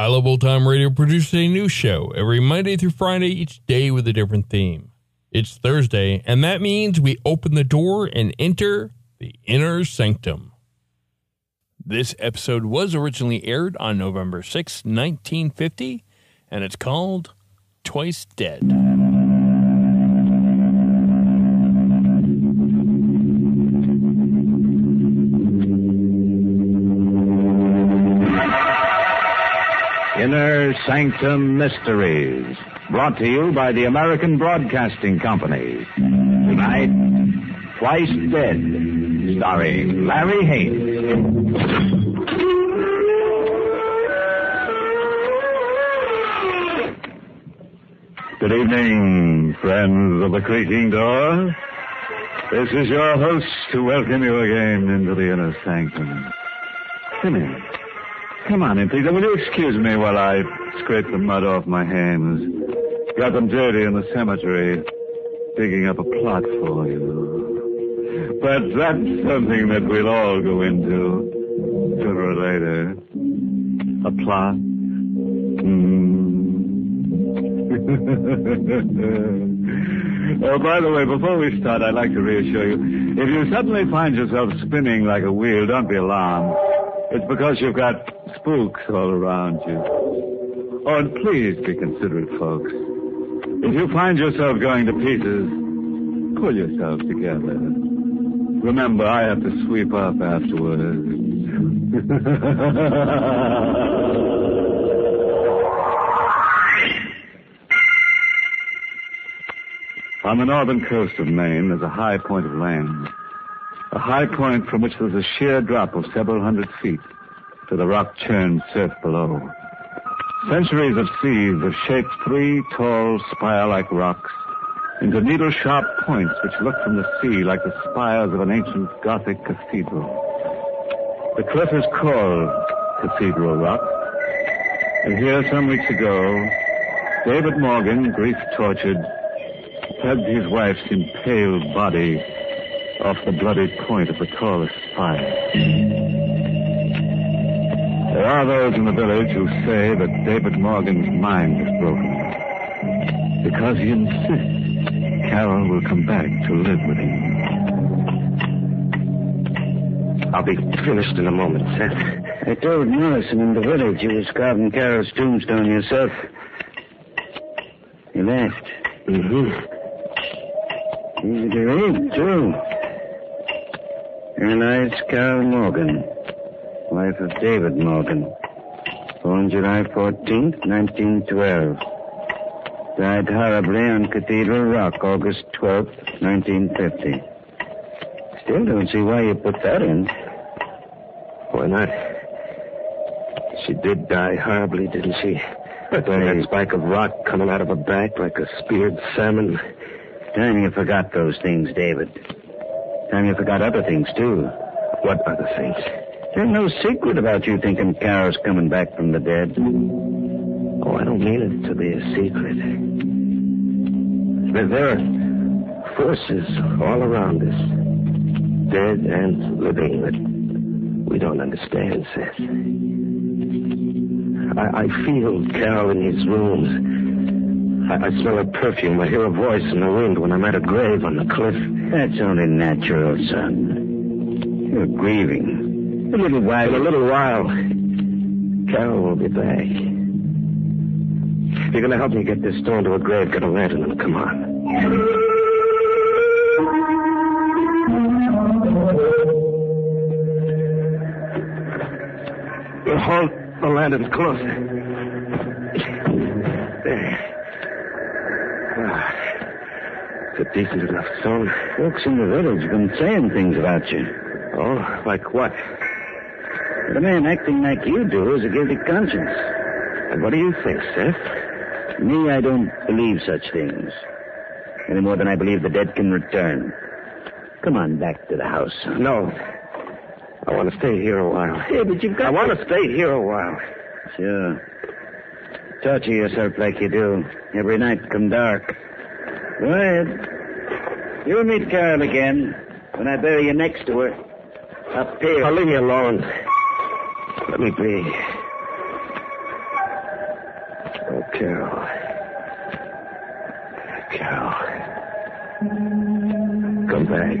I Love Old Time Radio produces a new show every Monday through Friday, each day with a different theme. It's Thursday, and that means we open the door and enter the inner sanctum. This episode was originally aired on November 6, 1950, and it's called Twice Dead. Sanctum Mysteries, brought to you by the American Broadcasting Company. Tonight, Twice Dead, starring Larry Haines. Good evening, friends of the creaking door. This is your host to welcome you again into the inner sanctum. Come in. Come on in, please. Will you excuse me while I scrape the mud off my hands? Got them dirty in the cemetery, digging up a plot for you. But that's something that we'll all go into sooner or later. A plot? Hmm. oh, by the way, before we start, I'd like to reassure you. If you suddenly find yourself spinning like a wheel, don't be alarmed. It's because you've got spooks all around you. Oh, and please be considerate, folks. If you find yourself going to pieces, pull yourself together. Remember, I have to sweep up afterwards. On the northern coast of Maine, there's a high point of land. A high point from which there's a sheer drop of several hundred feet to the rock-churned surf below. Centuries of seas have shaped three tall, spire-like rocks into needle-sharp points which look from the sea like the spires of an ancient Gothic cathedral. The cliff is called Cathedral Rock, and here some weeks ago, David Morgan, grief-tortured, tugged his wife's impaled body off the bloody point of the tallest spire. There are those in the village who say that David Morgan's mind is broken because he insists Carol will come back to live with him. I'll be finished in a moment, sir. I told Morrison in the village you was carving Carol's tombstone yourself. He laughed. Mm-hmm. Easy to read, too. Here lies Carol Morgan, wife of David Morgan. Born July 14th, 1912. Died horribly on Cathedral Rock, August 12th, 1950. Still don't see why you put that in. Why not? She did die horribly, didn't she? With that spike of rock coming out of her back like a speared salmon. Time you forgot those things, David. Time you forgot other things, too. What other things? There's no secret about you thinking Carol's coming back from the dead. Oh, I don't mean it to be a secret. But there are forces all around us, dead and living, that we don't understand, Seth. I, I feel Carol in his rooms. I, I smell a perfume. I hear a voice in the wind when I'm at a grave on the cliff. That's only natural, son. You're grieving. A little while. In a little while, Carol will be back. You're going to help me get this stone to a grave. Get a lantern and come on. Hold the lantern close. There. Ah, it's a decent enough song. Folks in the village have been saying things about you. Oh, like what? The man acting like you do is a guilty conscience. And what do you think, Seth? Me, I don't believe such things. Any more than I believe the dead can return. Come on back to the house. son. No. I want to stay here a while. Hey, but you've got I want to stay here a while. Sure. Torture yourself like you do. Every night come dark. Go ahead. You'll meet Carol again when I bury you next to her. Up here. Now leave me alone. Let me be. Oh, Carol. Carol. Come back.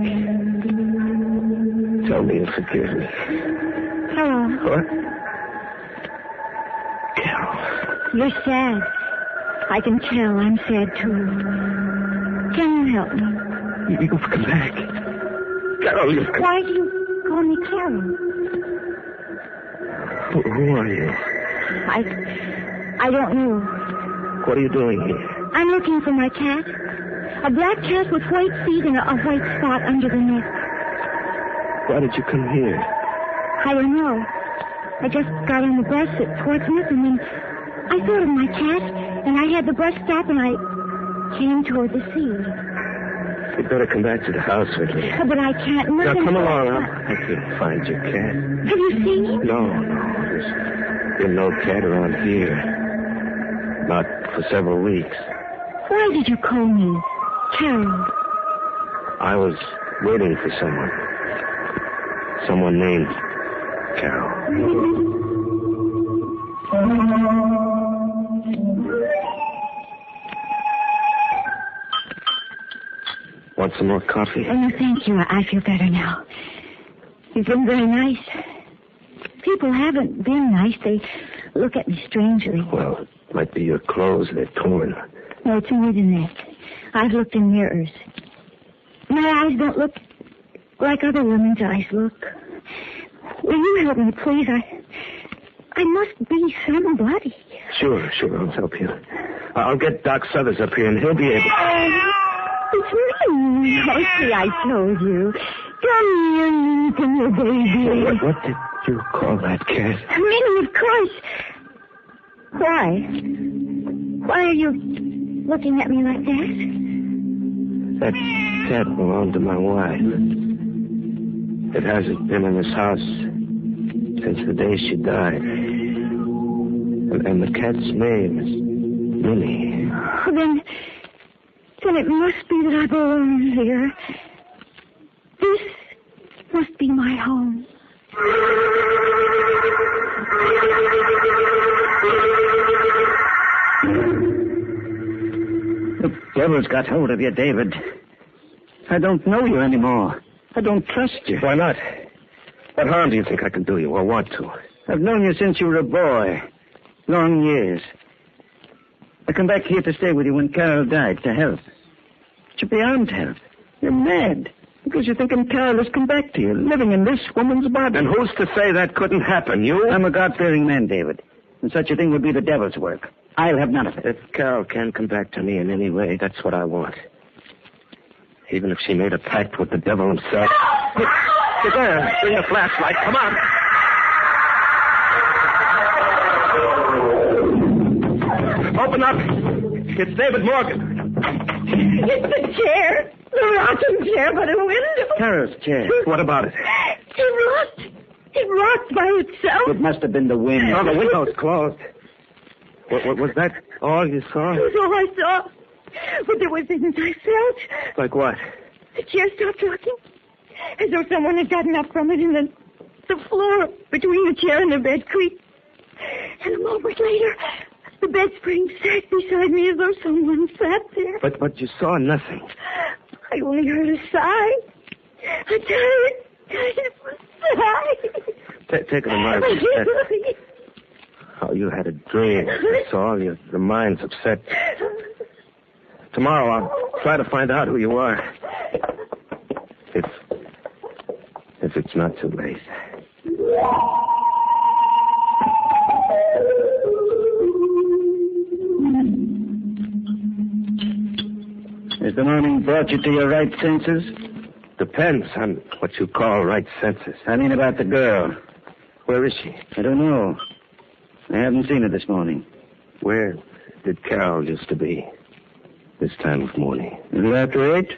Tell me you'll forgive me. Hello. What? You're sad. I can tell I'm sad too. Can you help me? You've come back. Carol, you've come. Why do you call me Carol? Who, who are you? I I don't know. What are you doing here? I'm looking for my cat. A black cat with white feet and a, a white spot under the neck. Why did you come here? I don't know. I just got on the bus at Portsmouth and then I thought of my cat and I had the bus stop and I came toward the sea. You'd better come back to the house with me. But I can't. Now, come along. I'll help you find your cat. Have you seen him? No, no. There's been no cat around here. Not for several weeks. Why did you call me Carol? I was waiting for someone. Someone named Carol. Want some more coffee? Oh, no, thank you. I feel better now. You've been very nice. People haven't been nice. They look at me strangely. Well, it might be your clothes. They're torn. No, it's more than that. I've looked in mirrors. My eyes don't look like other women's eyes look. Will you help me, please? I, I must be somebody. Sure, sure. I'll help you. I'll get Doc Suthers up here, and he'll be able. It's me. Oh, see, I told you. Come here, your baby. What, what did you call that cat? Minnie, of course. Why? Why are you looking at me like that? That cat belonged to my wife. It hasn't been in this house since the day she died. And, and the cat's name is Minnie. Oh, then, then it must be that I belong here. This must be my home. The devil's got hold of you, David. I don't know you anymore. I don't trust you. Why not? What harm do you think I can do you or want to? I've known you since you were a boy. Long years. I come back here to stay with you when Carol died, to help. But you're beyond help. You're mad. Because you think I'm has come back to you, living in this woman's body. And who's to say that couldn't happen? You? I'm a God-fearing man, David. And such a thing would be the devil's work. I'll have none of it. If Carol can come back to me in any way, that's what I want. Even if she made a pact with the devil himself. Get there. Bring a flashlight. Come on. Open up. It's David Morgan. It's the chair. The rocking chair by the window. Carol's chair. What about it? It rocked. It rocked by itself. It must have been the wind. Oh, the window's closed. What, what, was that all you saw? It was all I saw. But there were things I felt. Like what? The chair stopped rocking. As though someone had gotten up from it and then the floor between the chair and the bed creaked. And a moment later, the bed spring sat beside me as though someone sat there. But but you saw nothing. I only heard a sigh. A tired, tired sigh. Ta take it mind. That, oh, you had a dream. That's all. Your, your mind's upset. Tomorrow I'll try to find out who you are. If if it's not too late. Has the morning brought you to your right senses? Depends on what you call right senses. I mean about the girl. Where is she? I don't know. I haven't seen her this morning. Where did Carol used to be this time of morning? A little after eight?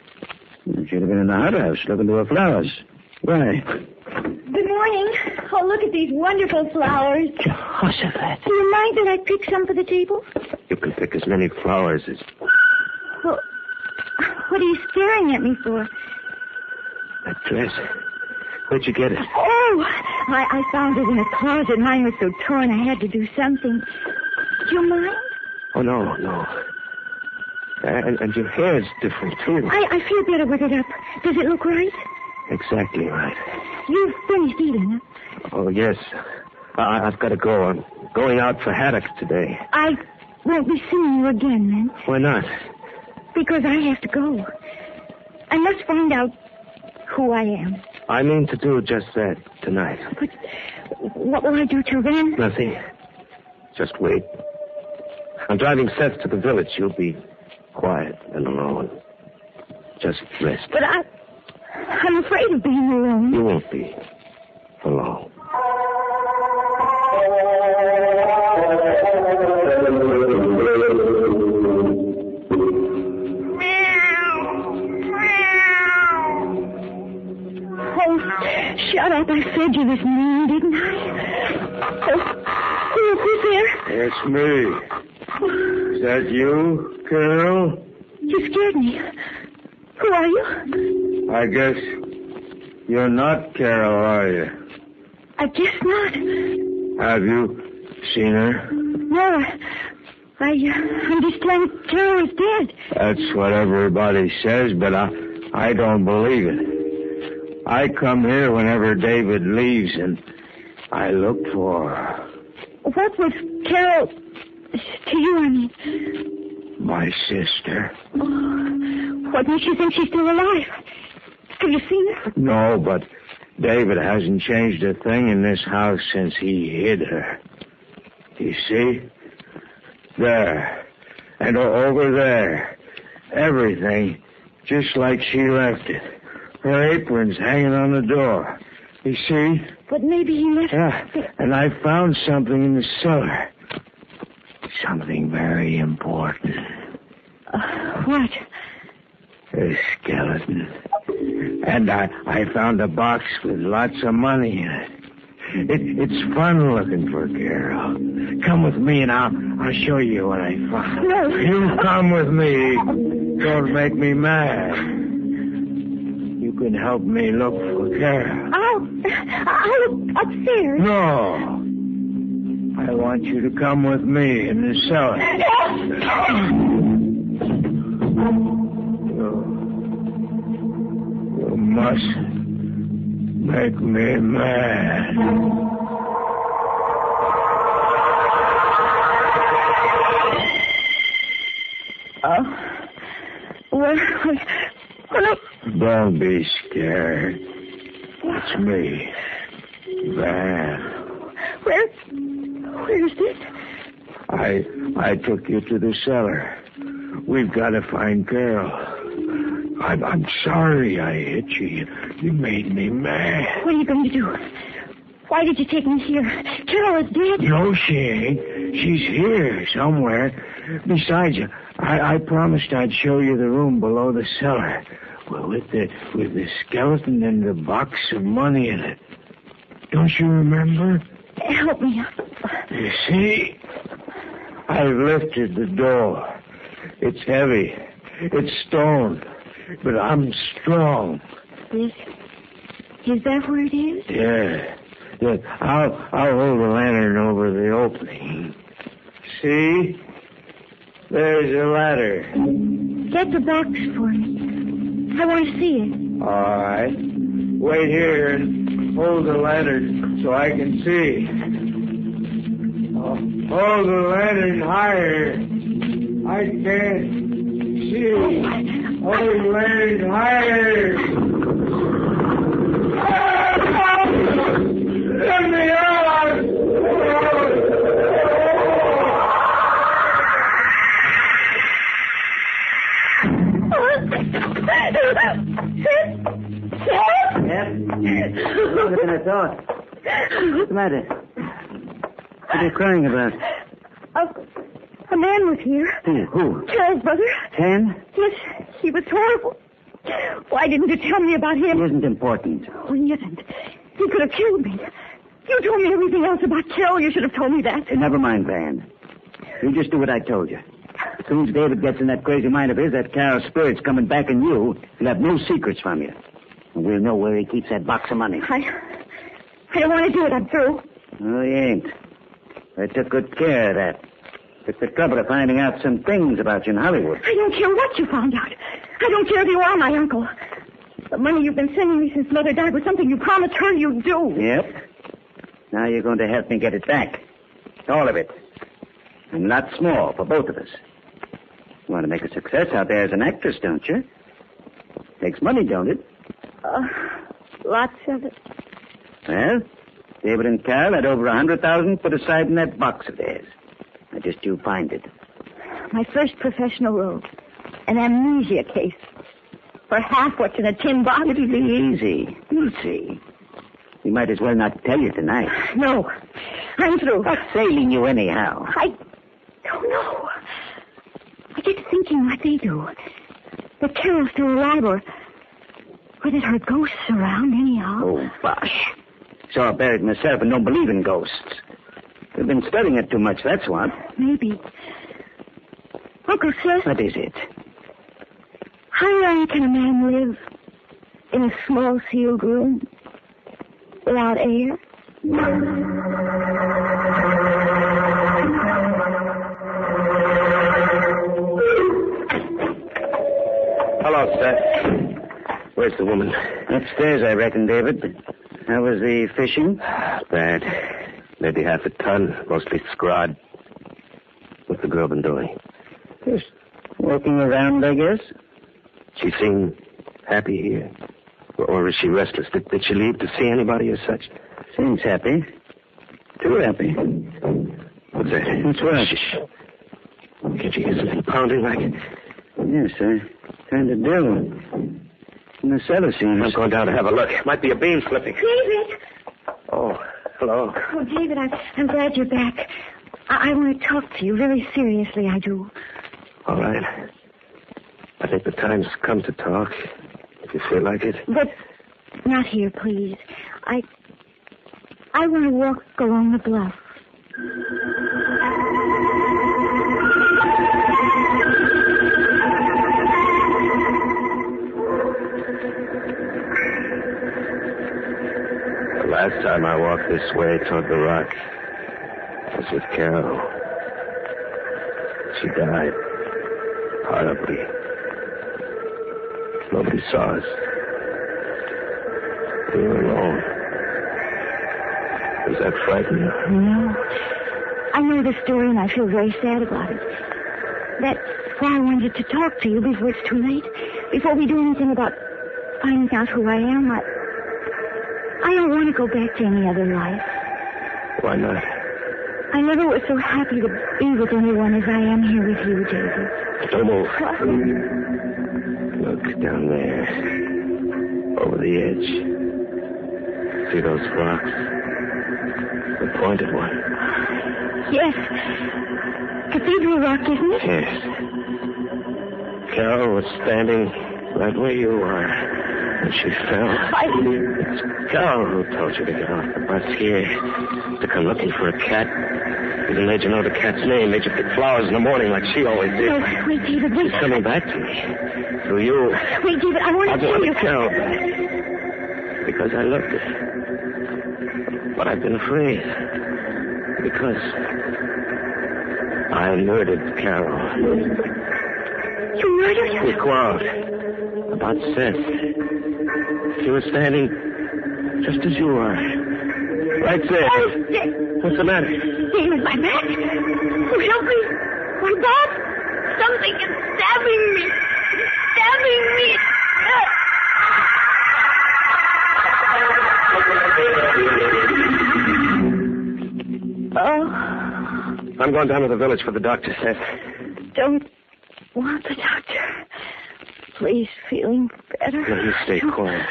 She'd have been in the hothouse looking to her flowers. Why? Good morning. Oh, look at these wonderful flowers. Jehoshaphat. Do you mind that I pick some for the table? You can pick as many flowers as Well, what are you staring at me for? that dress. Where'd you get it? Oh, I, I found it in a closet. Mine was so torn I had to do something. Do you mind? Oh, no, no. Uh, and, and your is different, too. I, I feel better with it up. Does it look right? Exactly right. You've finished eating, huh? Oh, yes. I, I've got to go. I'm going out for haddocks today. I won't be seeing you again, then, Why not? Because I have to go. I must find out who I am. I mean to do just that tonight. But what will I do till then? Nothing. Just wait. I'm driving Seth to the village. You'll be quiet and alone. Just rest. But I, I'm afraid of being alone. You won't be for long. Shut up. I said you this morning, didn't I? Oh, who- who's there? It's me. Is that you, Carol? You scared me. Who are you? I guess you're not Carol, are you? I guess not. Have you seen her? No, I uh, understand Carol is dead. That's what everybody says, but I, I don't believe it. I come here whenever David leaves, and I look for her. What was Carol to you, I mean? my sister. Oh, what makes you think she's still alive? Have you seen her? No, but David hasn't changed a thing in this house since he hid her. You see? There. And over there. Everything just like she left it. Her apron's hanging on the door. You see? But maybe he left. Yeah. And I found something in the cellar. Something very important. Uh, what? A skeleton. And I, I found a box with lots of money in it. it. It's fun looking for Carol. Come with me and I'll, I'll show you what I found. No. You come with me. Don't make me mad. Can help me look for Carol. Oh, I'll, I'll look upstairs. No. I want you to come with me in the cellar. You, you mustn't make me mad. Oh. Well, well, Don't be scared. It's me, Van. where, where is this? I I took you to the cellar. We've got to find Carol. I'm I'm sorry I hit you. You, you made me mad. What are you going to do? Why did you take me here? Carol is dead. No, she ain't. She's here somewhere. Besides, I, I promised I'd show you the room below the cellar. Well, with the with the skeleton and the box of money in it. Don't you remember? Help me up. You see, I've lifted the door. It's heavy. It's stone. But I'm strong. Is, is that where it is? Yeah. Look, I'll I'll hold the lantern over the opening. See? There's a ladder. Get the box for me. I want to see it. All right. Wait here and hold the lantern so I can see. Oh, hold the lantern higher. I can't see. Hold the lantern higher. Let me out! Yes? Look at that. What's the matter? What are you crying about? A, a man was here. Who? Who? Charles' brother. Ten? Yes, he was horrible. Why didn't you tell me about him? He isn't important. Oh, he isn't. He could have killed me. You told me everything else about Carol. You should have told me that. Hey, never mind, Van. You just do what I told you. As soon as David gets in that crazy mind of his, that Carol spirit's coming back in you, he'll have no secrets from you. And we'll know where he keeps that box of money. I, I don't want to do it. I'm through. No, he ain't. I took good care of that. Took the trouble of finding out some things about you in Hollywood. I don't care what you found out. I don't care if you are my uncle. The money you've been sending me since Mother died was something you promised her you'd do. Yep. Now you're going to help me get it back. All of it. And lots more for both of us. You want to make a success out there as an actress, don't you? Takes money, don't it? Uh, lots of it. Well, David and Carol had over a hundred thousand put aside in that box of theirs. Now just you find it. My first professional role. An amnesia case. For half what's in a tin box. It'll be easy. You'll see. We might as well not tell you tonight. No. I'm through. What's failing you anyhow? I don't know. I get to thinking like they do. The Carol's still alive or, or that her ghosts around anyhow. Oh, bosh. Saw her buried myself and don't believe in ghosts. We've been studying it too much, that's what. Maybe. Uncle Seth, What is it? how long can a man live in a small sealed room without air? Hello, Seth. Where's the woman? Upstairs, I reckon, David. How was the fishing? Bad. Maybe half a ton, mostly scrod. What's the girl been doing? Just walking around, I guess. She seemed happy here. Or, is she restless? Did, did she leave to see anybody or such? Seems happy. Too happy. What's that? What's what? Shh. Can't you hear something pounding like it? Yes, I kind of do. In the cellar seems. I'm going down to have a look. Might be a beam slipping. David! Oh, hello. Oh, David, I'm, I'm glad you're back. I, I want to talk to you very seriously, I do. All right. I think the time's come to talk. If you feel like it. But not here, please. I I want to walk along the bluff. Last time I walked this way toward the rock was with Carol. She died horribly. Nobody saw us. We were alone. Does that frighten you? No. I know the story and I feel very sad about it. That's why I wanted to talk to you before it's too late. Before we do anything about finding out who I am. I, I don't want to go back to any other life. Why not? I never was so happy to be with anyone as I am here with you, David. Don't move. Look down there. Over the edge. See those rocks? The pointed one. Yes. Cathedral Rock, isn't it? Yes. Carol was standing right where you are. And she fell. I... It's Carol who told you to get off the bus here. To come looking for a cat. Even made you know the cat's name. Made you pick flowers in the morning like she always did. No, wait, David, wait. She's coming back to me. Through you. Wait, David, I want I to tell wanted you. Carol. Because I loved her. But I've been afraid. Because I murdered Carol. You murdered her? We quarreled about Seth. She was standing just as you are. Right there. Oh, What's the matter? David, my back. Oh, help me. My back. Something is stabbing me. Stabbing me. Oh, I'm going down to the village for the doctor, Seth. don't want the doctor. please, feeling better. Now, you stay quiet.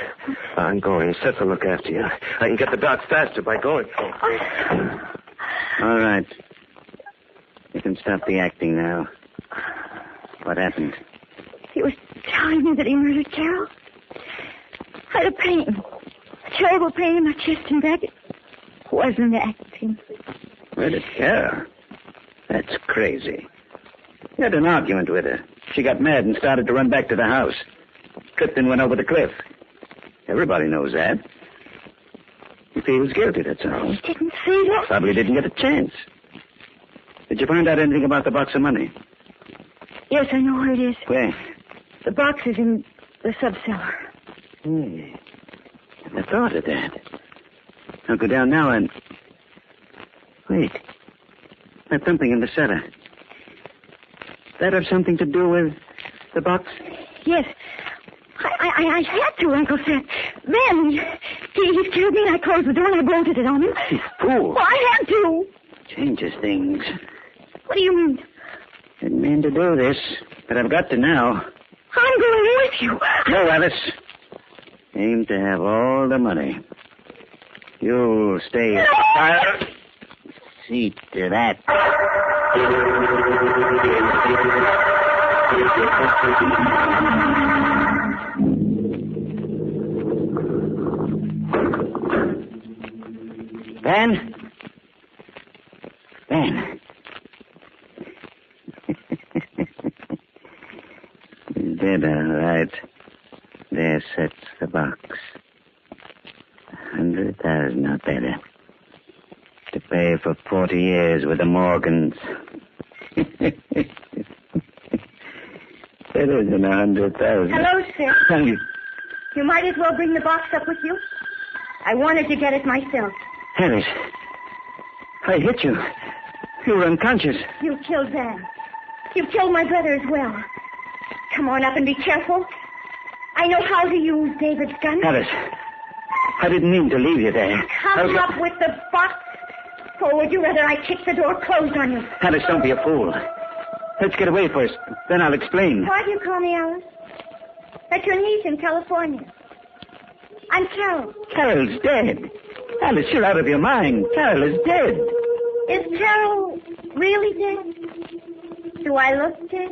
I'm going. Seth will look after you. I can get the doc faster by going. All right. You can stop the acting now. What happened? He was telling me that he murdered Carol. I had a pain. A terrible pain in my chest and back. It wasn't acting. Murdered Carol? That's crazy. You had an argument with her. She got mad and started to run back to the house. Clifton went over the cliff. Everybody knows that. He was guilty, that's all. He didn't see that. Probably didn't get a chance. Did you find out anything about the box of money? Yes, I know where it is. Where? The box is in the subcellar. Hmm. I thought of that. I'll go down now and. Wait. There's something in the cellar. That have something to do with the box? Yes. I, I, I had to, Uncle Seth. Then he, he scared me and I closed the door and I bolted it on him. You fool. Well, I had to. Changes things. What do you mean? Didn't mean to do this, but I've got to now. I'm going with you. No, Alice. Aim to have all the money. You'll stay. No! See to that. Ben? Ben? Dead, all right. There sits the box. A hundred thousand, not better. To pay for forty years with the Morgans. Better than a hundred thousand. Hello, sir. Thank you. You might as well bring the box up with you. I wanted to get it myself. Harris. I hit you. You were unconscious. You killed Van. You killed my brother as well. Come on up and be careful. I know how to use David's gun. Alice. I didn't mean to leave you there. Come up with the box. Or would you rather I kick the door closed on you? Alice, don't be a fool. Let's get away first. Then I'll explain. Why do you call me Alice? That's your niece in California. I'm Carol. Carol's dead. Alice, you're out of your mind. Carol is dead. Is Carol really dead? Do I look dead?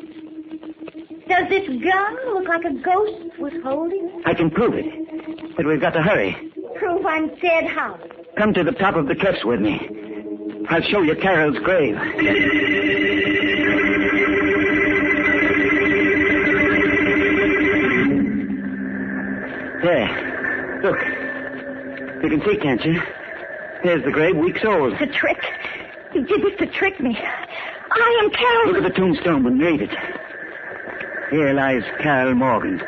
Does this gun look like a ghost was holding it? I can prove it. But we've got to hurry. Prove I'm dead how? Come to the top of the cliffs with me. I'll show you Carol's grave. There. Look. You can see, can't you? There's the grave, weeks old. It's a trick. You did this to trick me. I am Carol. Look at the tombstone and read it. Here lies Carol Morgan,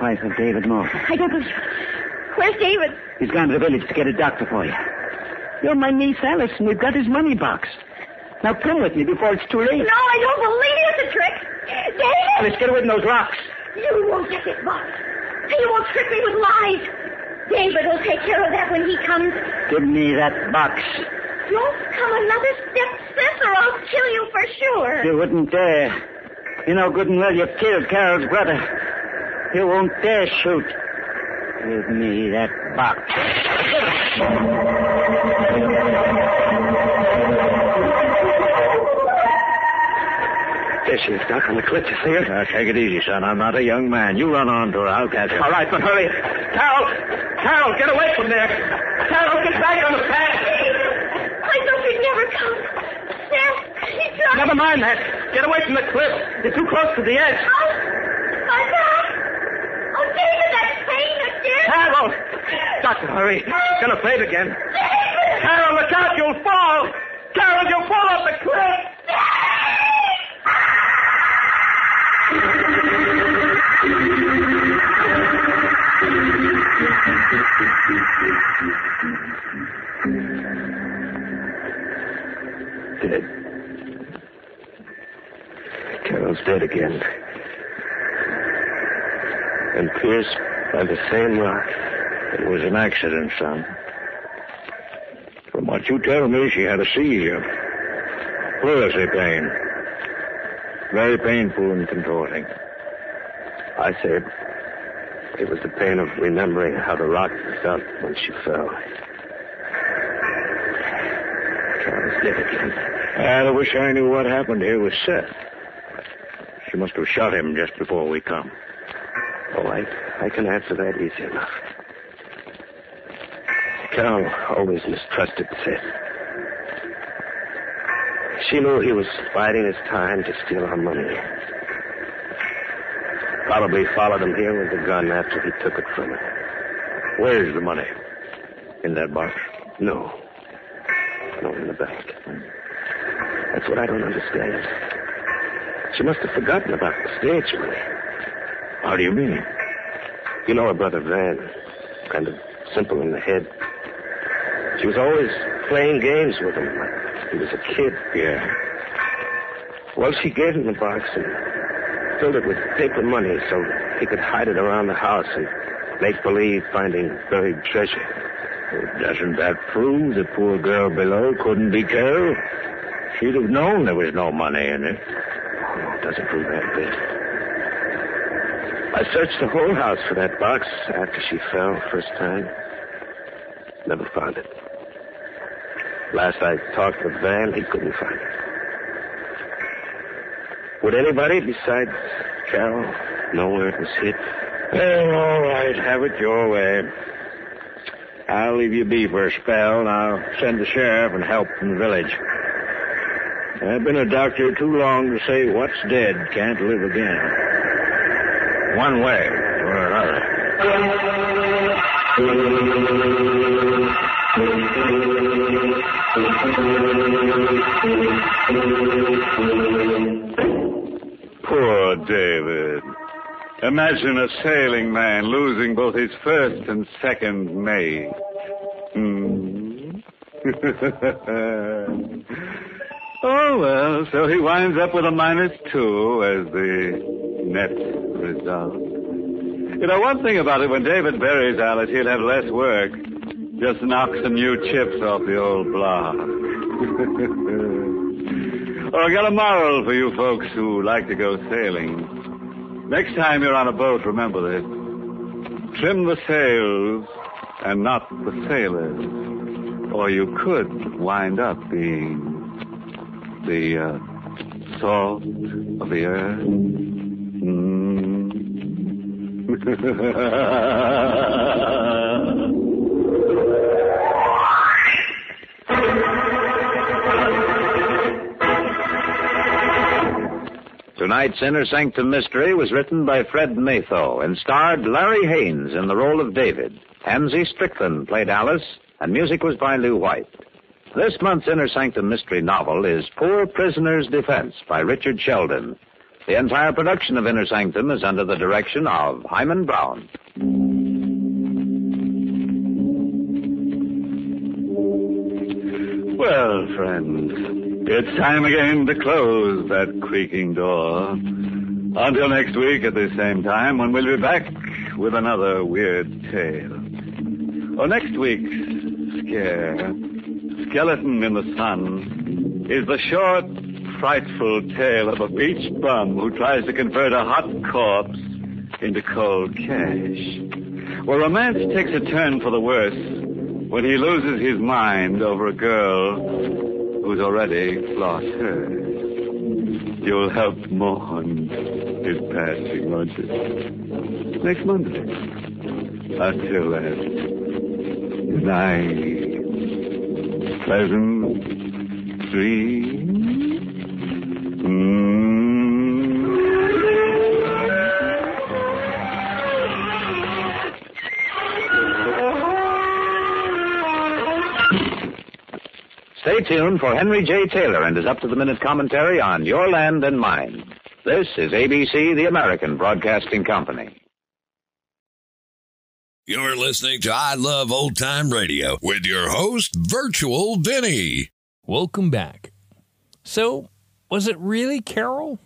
wife of David Morgan. I don't believe. Where's David? He's gone to the village to get a doctor for you. You're my niece Alice, and we've got his money box. Now come with me before it's too late. No, I don't believe it's a trick. David! Alice, get away from those rocks. You won't get this box. You won't trick me with lies. David will take care of that when he comes. Give me that box. Don't come another step, sis, or I'll kill you for sure. You wouldn't dare. You know good and well you killed Carol's brother. You won't dare shoot. Give me that box. There she is, Doc, on the cliff. You see her? Now, uh, take it easy, son. I'm not a young man. You run on to her. I'll catch her. All right, but hurry. Carol! Carol, get away from there. Carol, get back on the path. I thought you'd never come. Seth, he's trying. Never mind that. Get away from the cliff. You're too close to the edge. Oh, my back. Oh, David, that's pain again. Carol! Doctor, hurry. She's gonna fade again. David! Carol, look out, you'll fall! Carol, you'll fall off the cliff! Dead. Carol's dead again. And pierced by the same rock. It was an accident, son. From what you tell me, she had a seizure. Pleurisy pain. Very painful and contorting. I said it was the pain of remembering how the rock felt when she fell. Carol's dead again. And I wish I knew what happened here with Seth. She must have shot him just before we come. Oh, I, I can answer that easy enough. Carol always mistrusted Seth. She knew he was biding his time to steal our money. Probably followed him here with the gun after he took it from her. Where's the money? In that box? No. No, in the bank. That's what I don't understand. She must have forgotten about the stage money. How do you mean? You know her brother Van. Kind of simple in the head. She was always playing games with him like he was a kid. Yeah. Well, she gave him the box and filled it with paper money so he could hide it around the house and make believe finding buried treasure. Well, doesn't that prove the poor girl below couldn't be Carol? She'd have known there was no money in it. Oh, it doesn't prove that bit. I searched the whole house for that box after she fell first time. Never found it. Last I talked with Van, he couldn't find it. Would anybody besides Carol know where it was hid? Well, oh, all right. Have it your way. I'll leave you be for a spell, and I'll send the sheriff and help from the village. I've been a doctor too long to say what's dead can't live again. One way or another. Poor David. Imagine a sailing man losing both his first and second mate. Hmm. oh, well, so he winds up with a minus two as the net result. You know, one thing about it, when David buries Alice, he'll have less work. Just knock some new chips off the old block. oh, I got a moral for you folks who like to go sailing. Next time you're on a boat, remember this. Trim the sails and not the sailors. Or you could wind up being the uh, salt of the earth. Mm. Tonight's Inner Sanctum Mystery was written by Fred Matho and starred Larry Haines in the role of David. Tansy Strickland played Alice, and music was by Lew White. This month's Inner Sanctum Mystery novel is Poor Prisoner's Defense by Richard Sheldon. The entire production of Inner Sanctum is under the direction of Himan Brown. Well, friends, it's time again to close that creaking door. Until next week at the same time when we'll be back with another weird tale. Oh, next week's scare, Skeleton in the Sun, is the short, frightful tale of a beach bum who tries to convert a hot corpse into cold cash. Well, romance takes a turn for the worse when he loses his mind over a girl who's already lost hers. You'll help mourn his passing, won't you? Next Monday. Until then, good night. Pleasant dreams. Tuned for Henry J. Taylor and his up to the minute commentary on Your Land and Mine. This is ABC, the American Broadcasting Company. You're listening to I Love Old Time Radio with your host, Virtual Vinny. Welcome back. So, was it really Carol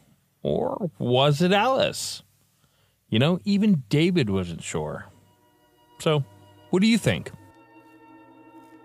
or was it Alice? You know, even David wasn't sure. So, what do you think?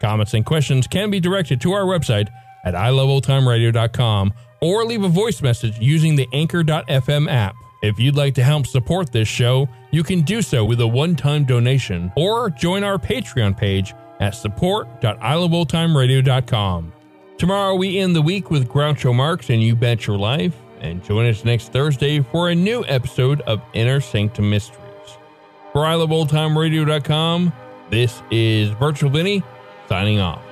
Comments and questions can be directed to our website at iloveoldtimeradio.com or leave a voice message using the Anchor.fm app. If you'd like to help support this show, you can do so with a one time donation or join our Patreon page at support.iloveoldtimeradio.com. Tomorrow we end the week with Groucho Marx and You Bet Your Life, and join us next Thursday for a new episode of Inner Sanctum Mysteries. For iloveoldtimeradio.com, this is Virtual Vinny signing off.